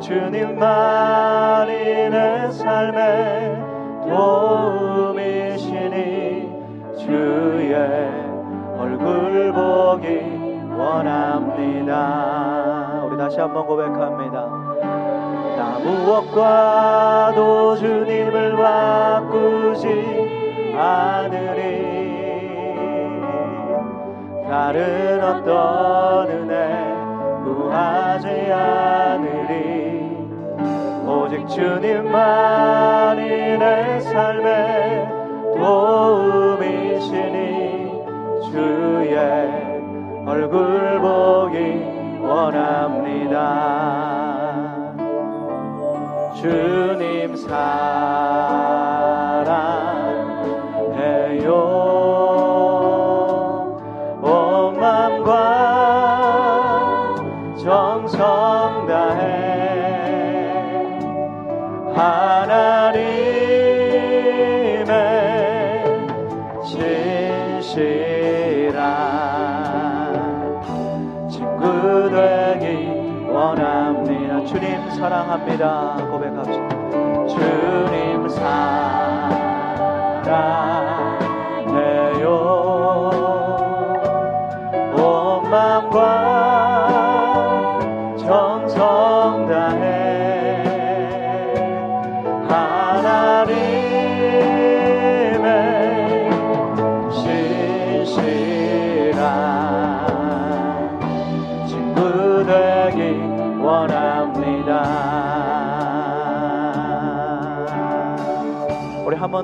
주님만이 내 삶의 도움이시니 주의 얼굴 보기 원합니다. 우리 다시 한번 고백합니다. 나 무엇과도 주님을 바꾸지 않으리 다른 어떤 은혜 구하지 않으리 오직 주님만이 내 삶의 도움이시니 주의 얼굴 보기 원합니다. 주님 사 사랑합니다. 고백합시다. 주님 사랑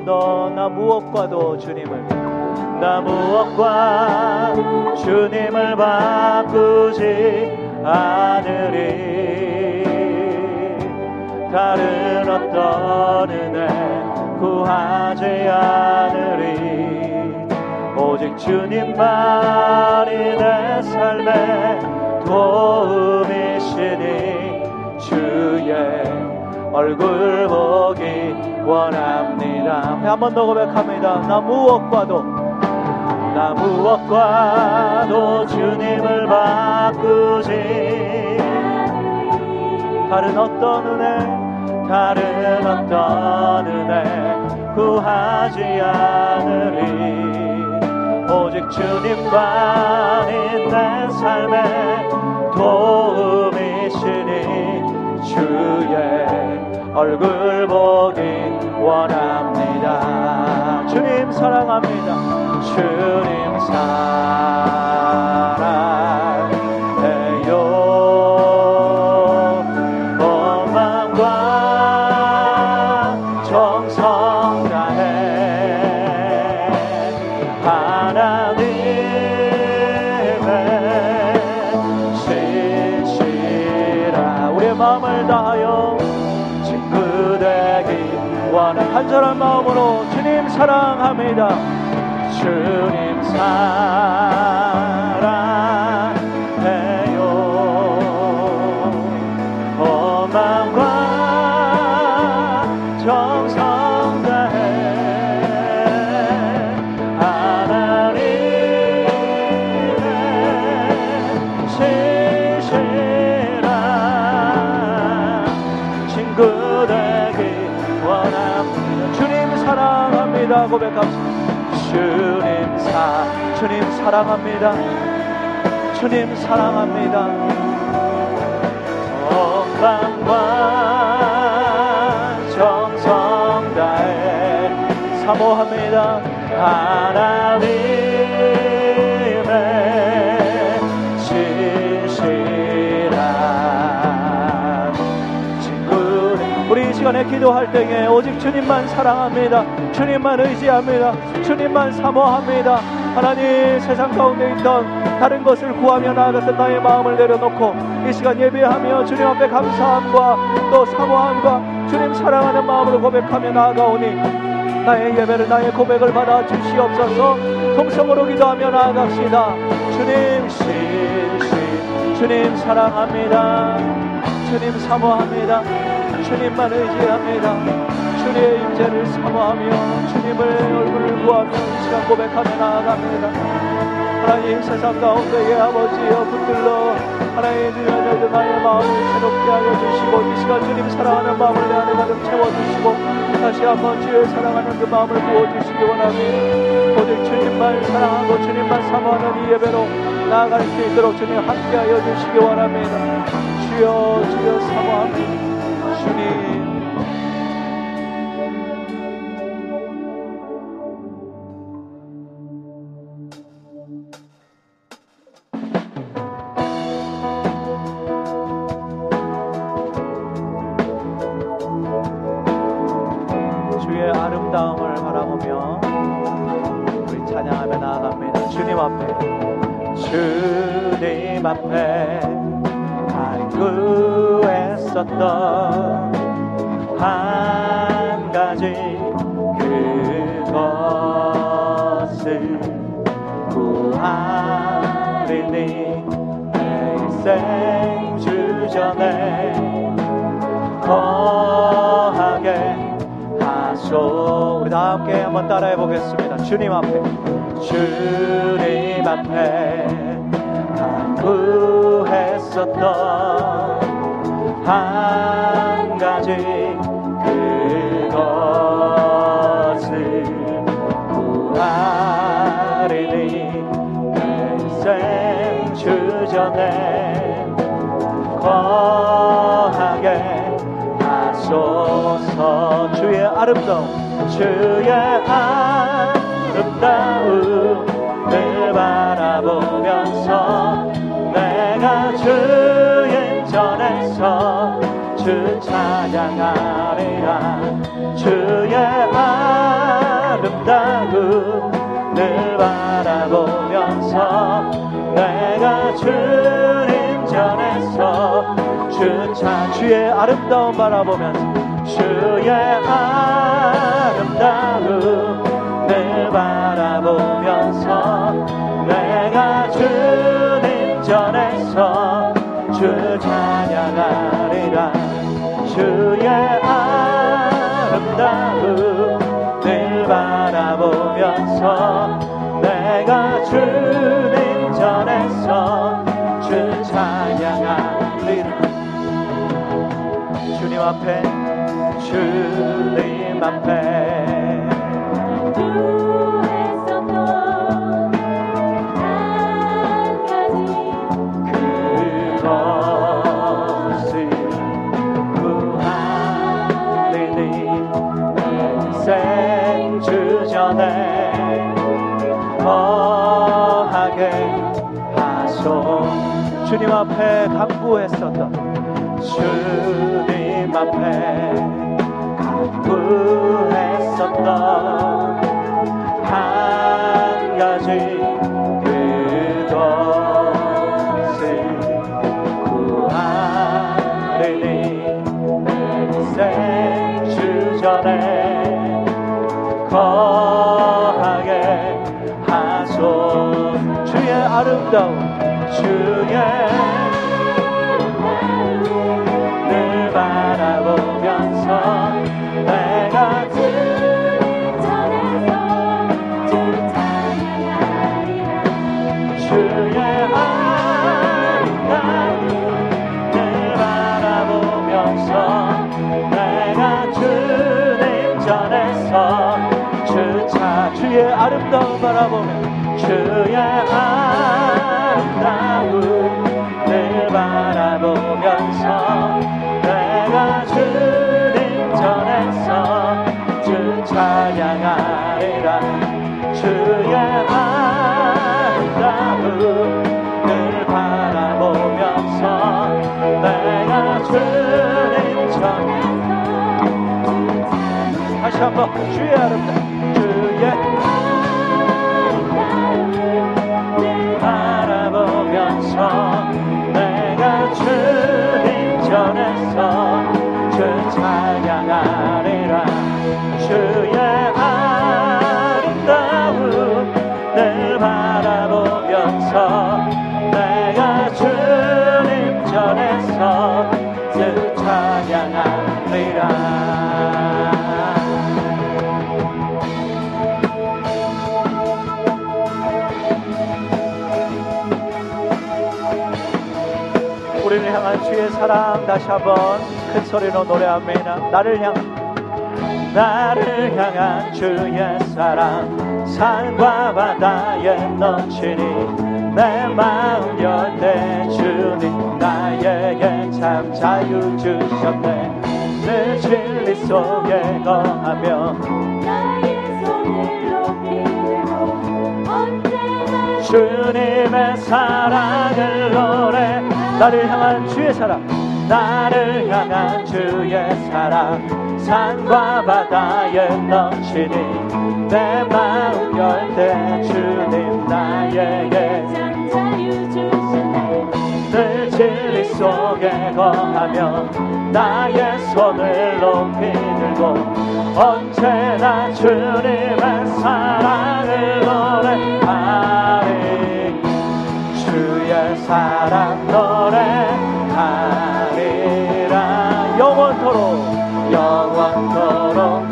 더 나 무엇과도 주님을 나 무엇과 주님을 바꾸지 않으리. 다른 어떤 은혜 구하지 않으리. 오직 주님만이 내 삶의 도움이시니 주의 얼굴 보기 원합니다. 한 번 더 고백합니다. 나 무엇과도 나 무엇과도 주님을 바꾸지. 다른 어떤 은혜 다른 어떤 은혜 구하지 않으리. 오직 주님만이 내 삶의 도움이시니 주의 얼굴 보기 원합니다. 주님 사랑합니다. 주님 사랑 사랑합니다. 주님 사 사랑합니다. 주님 사랑합니다. 건강과 정성 다해 사모합니다. 하나님의 진실한 친구. 우리 이 시간에 기도할 때에 오직 주님만 사랑합니다. 주님만 의지합니다. 주님만 사모합니다 하나님 세상 가운데 있던 다른 것을 구하며 나아갔던 나의 마음을 내려놓고 이 시간 예배하며 주님 앞에 감사함과 또 사모함과 주님 사랑하는 마음으로 고백하며 나아가오니 나의 예배를 나의 고백을 받아 주시옵소서. 통성으로 기도하며 나아갑시다. 주님 신신 주님 사랑합니다. 주님 사모합니다. 주님만 의지합니다. 주님의 임재를 사모하며 주님의 얼굴을 구하며 이 시간 고백하며 나아갑니다. 하나님 세상 가운데에 아버지여 붙들러 하나님 주여 나의 마음을 새롭게 하여 주시고 이 시간 주님 사랑하는 마음을 내 안에 가득 채워주시고 다시 한번 주의 사랑하는 그 마음을 부어주시기 원합니다. 오직 주님만 사랑하고 주님만 사모하는 이 예배로 나아갈 수 있도록 주님 함께하여 주시기 원합니다. 주여 주여 사모합니다. 주님 앞에 간구했었던 한 가지 그것을 구하리니 일생 주전에 거하게 하소. 우리 다 함께 한번 따라해 보겠습니다. 주님 앞에 주님 앞에 구 했었던 한 가지 그것을 구하리니 일생 주전에 거하게 하소서. 주의 아름다움 주의 아름다움을 바라보면서 주의 전에서 주 찬양하리라 주의 아름다움을 바라보면서 내가 주님 전에서 주 찬 주의 아름다움 바라보면서 주의 아름다움을 바라보면서 주 찬양하리라. 주의 아름다움을 바라보면서 내가 주님 전에서 주 찬양하리라. 주님 앞에 주님 앞에 주님 앞에 간구했었던 주님 앞에 간구했었던 주의 아름다움 주차 주의 아름다움 내가 다시 한번 주의 아름다움 주의 바라보면서 내가 주님 전에서 주 찬양하리라. 주의 사랑 다시 한번 큰 소리로 노래합니다. 나를 향 나를 향한 주의 사랑 산과 바다에 넘치니 내 마음 열때 주님 나에게 참 자유 주셨네 내 진리 속에 거하며 나의 손을 높이 들고 언제나 주님의 사랑을 노래 나를 향한 주의 사랑 나를 향한 주의 사랑 산과 바다에 넘치니 내 마음 열때 주님 나에게. 늘 진리 속에 거하며 나의 손을 높이 들고 언제나 주님의 사랑을 노래하리. 주의 사랑 노래하리라 영원토록 영원토록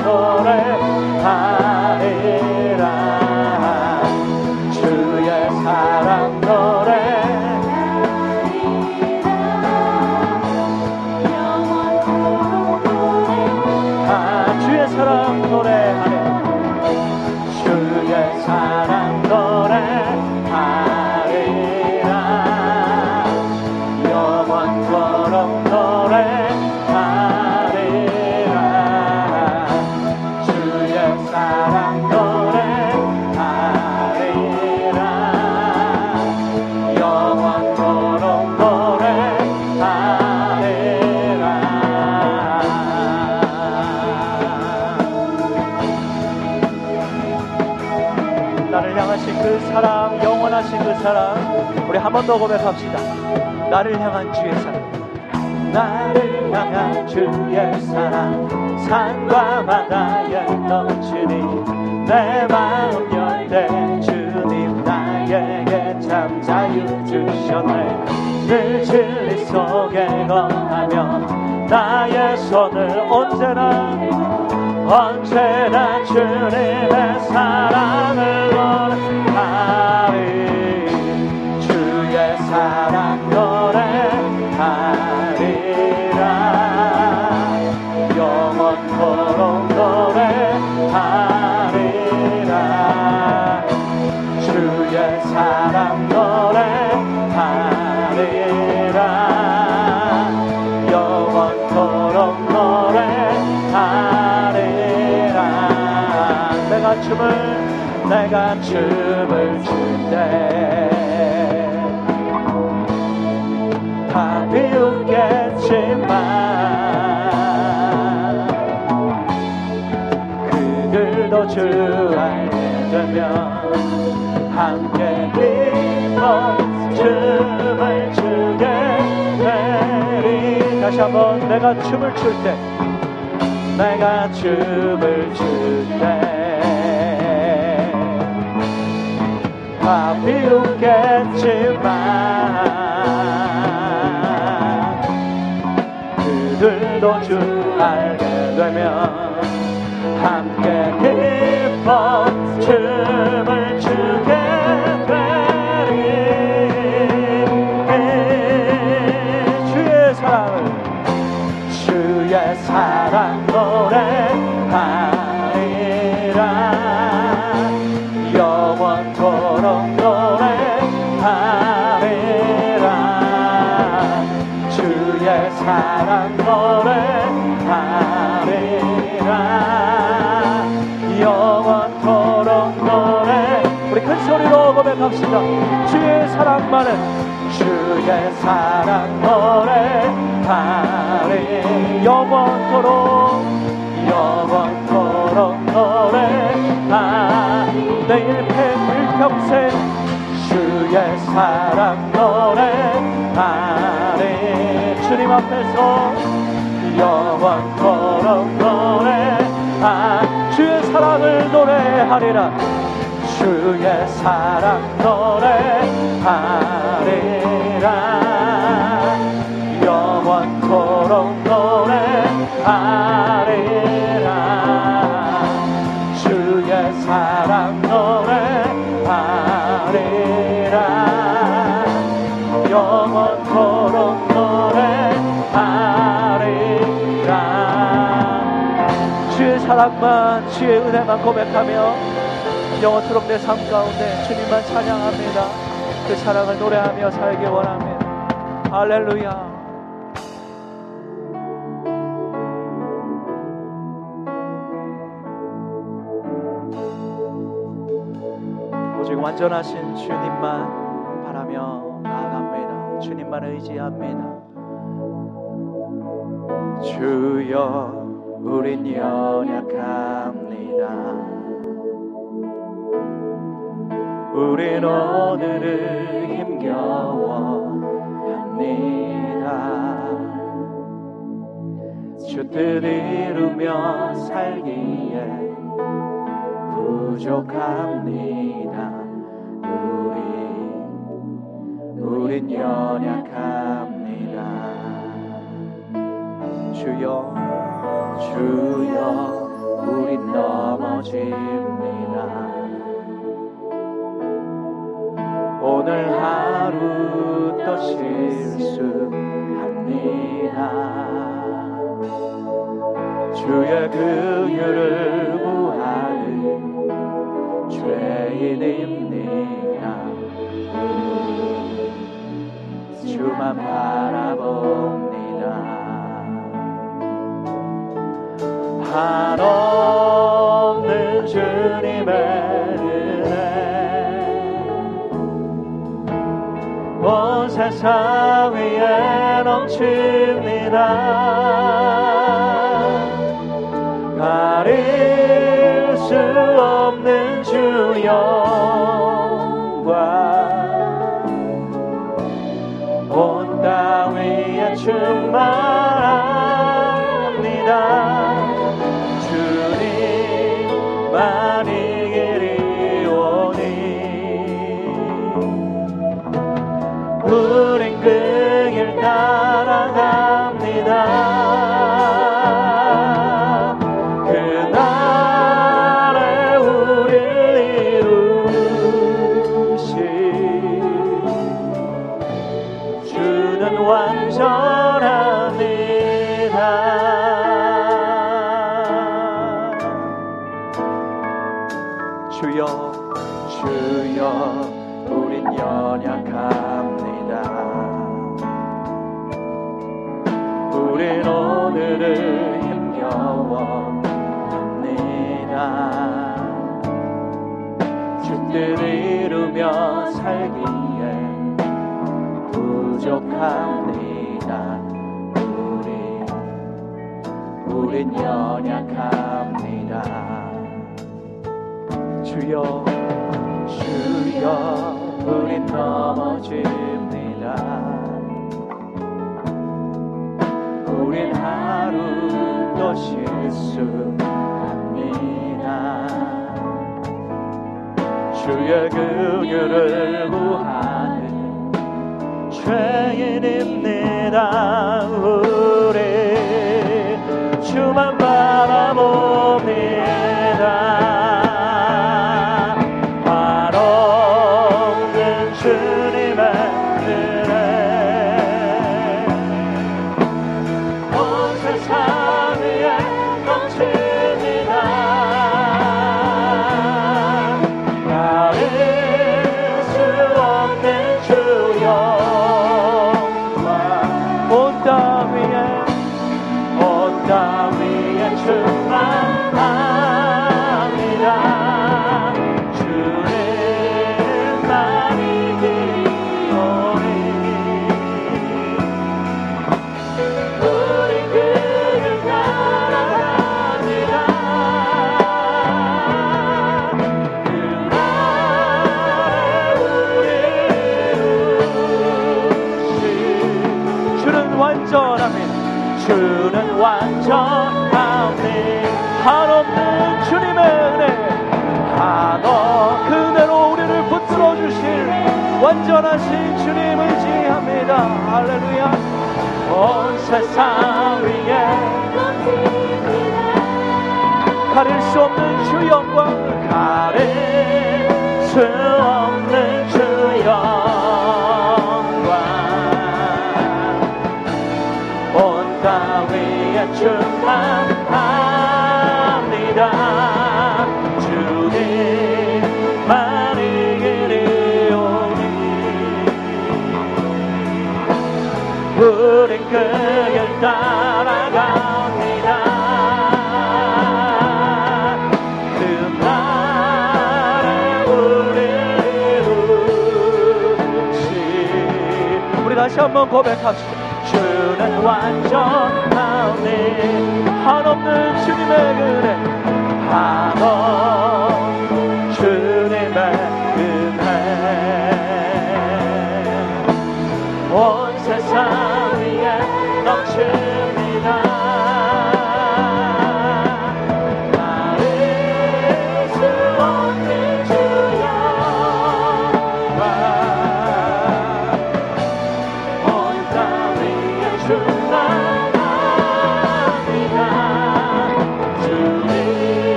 그 사랑 영원하신 그 사랑 우리 한 번 더 고백합시다. 나를 향한 주의 사랑. 나를 향한 주의 사랑. 산과 바다에 넘치니 내 마음 열대 주님 나에게 참 자유 주셨네. 늘 진리 속에 거하며 나의 손을 언제나 언제나 주님의 사랑을 노래 사랑 노래하리라. 영원토록 노래하리라. 주의 사랑 노래하리라. 영원토록 노래하리라. 내가 춤을 내가 춤을 출때 주 알게 되면 함께 기뻐 춤을 추게 다시 한번 내가 춤을 출 때 내가 춤을 출 때 다 비웃겠지만 그들도 주 알게 되면 함께 기뻐 춤 합시다. 주의 사랑만은 주의 사랑 노래하리 영원토록 영원토록 노래하 내일 평생 주의 사랑 노래하리 주님 앞에서 영원토록 노래하 주의 사랑을 노래하리라 주의 사랑 노래하리라. 영원토록 노래하리라. 하리라 주의 사랑 노래하리라. 영원토록 노래하리라. 주의 사랑만 주의 은혜만 고백하며 영원토록 내 삶 가운데 주님만 찬양합니다 그 사랑을 노래하며 살기 원합니다 할렐루야 오직 완전하신 주님만 바라며 나아갑니다. 주님만 의지합니다. 주여, 우린 연약합니다. 우린 오늘을 힘겨워합니다. 주뜻 이루며 살기에 부족합니다. 우리 우린 연약합니다. 주여 주여 우린 넘어집니다. 오늘 하루 또 실수합니다. 주의 긍휼을 구하는 죄인입니다. 주만 바라봅니다. 한없는 주님의 세상 위에 넘칩니다. 가릴 수 없는 주 영광 온 땅 위에 충만 주여 주여 우린 넘어집니다. 우린 하루 또 실수합니다. 주의 긍휼을 구하는 죄인입니다. 우리 주만 바라봅 완전하신 주님을 지합니다. 할렐루야. 온 세상 위에 가릴 수 없는 주 영광을 가릴 수 없는 날아갑니다. 그 한번 고백합시다 주는 완전하니 한없는 주님의 은혜 한없 주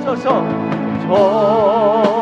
주시옵소서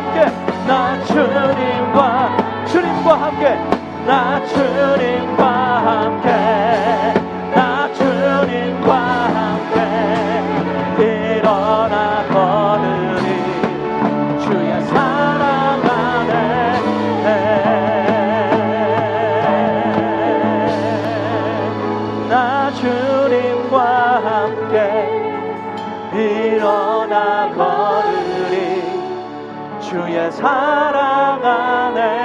함께 나 주님과 주님과 함께 나 주님과 사랑 안에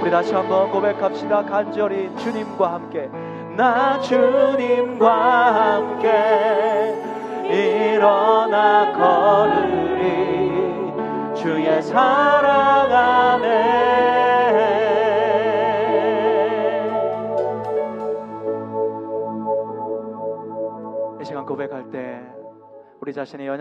우리 다시 한번 고백합시다. 간절히 주님과 함께. 나 주님과 함께 일어나 걸으리. 주의 사랑 안에 이 시간 고백할 때 우리 자신의 연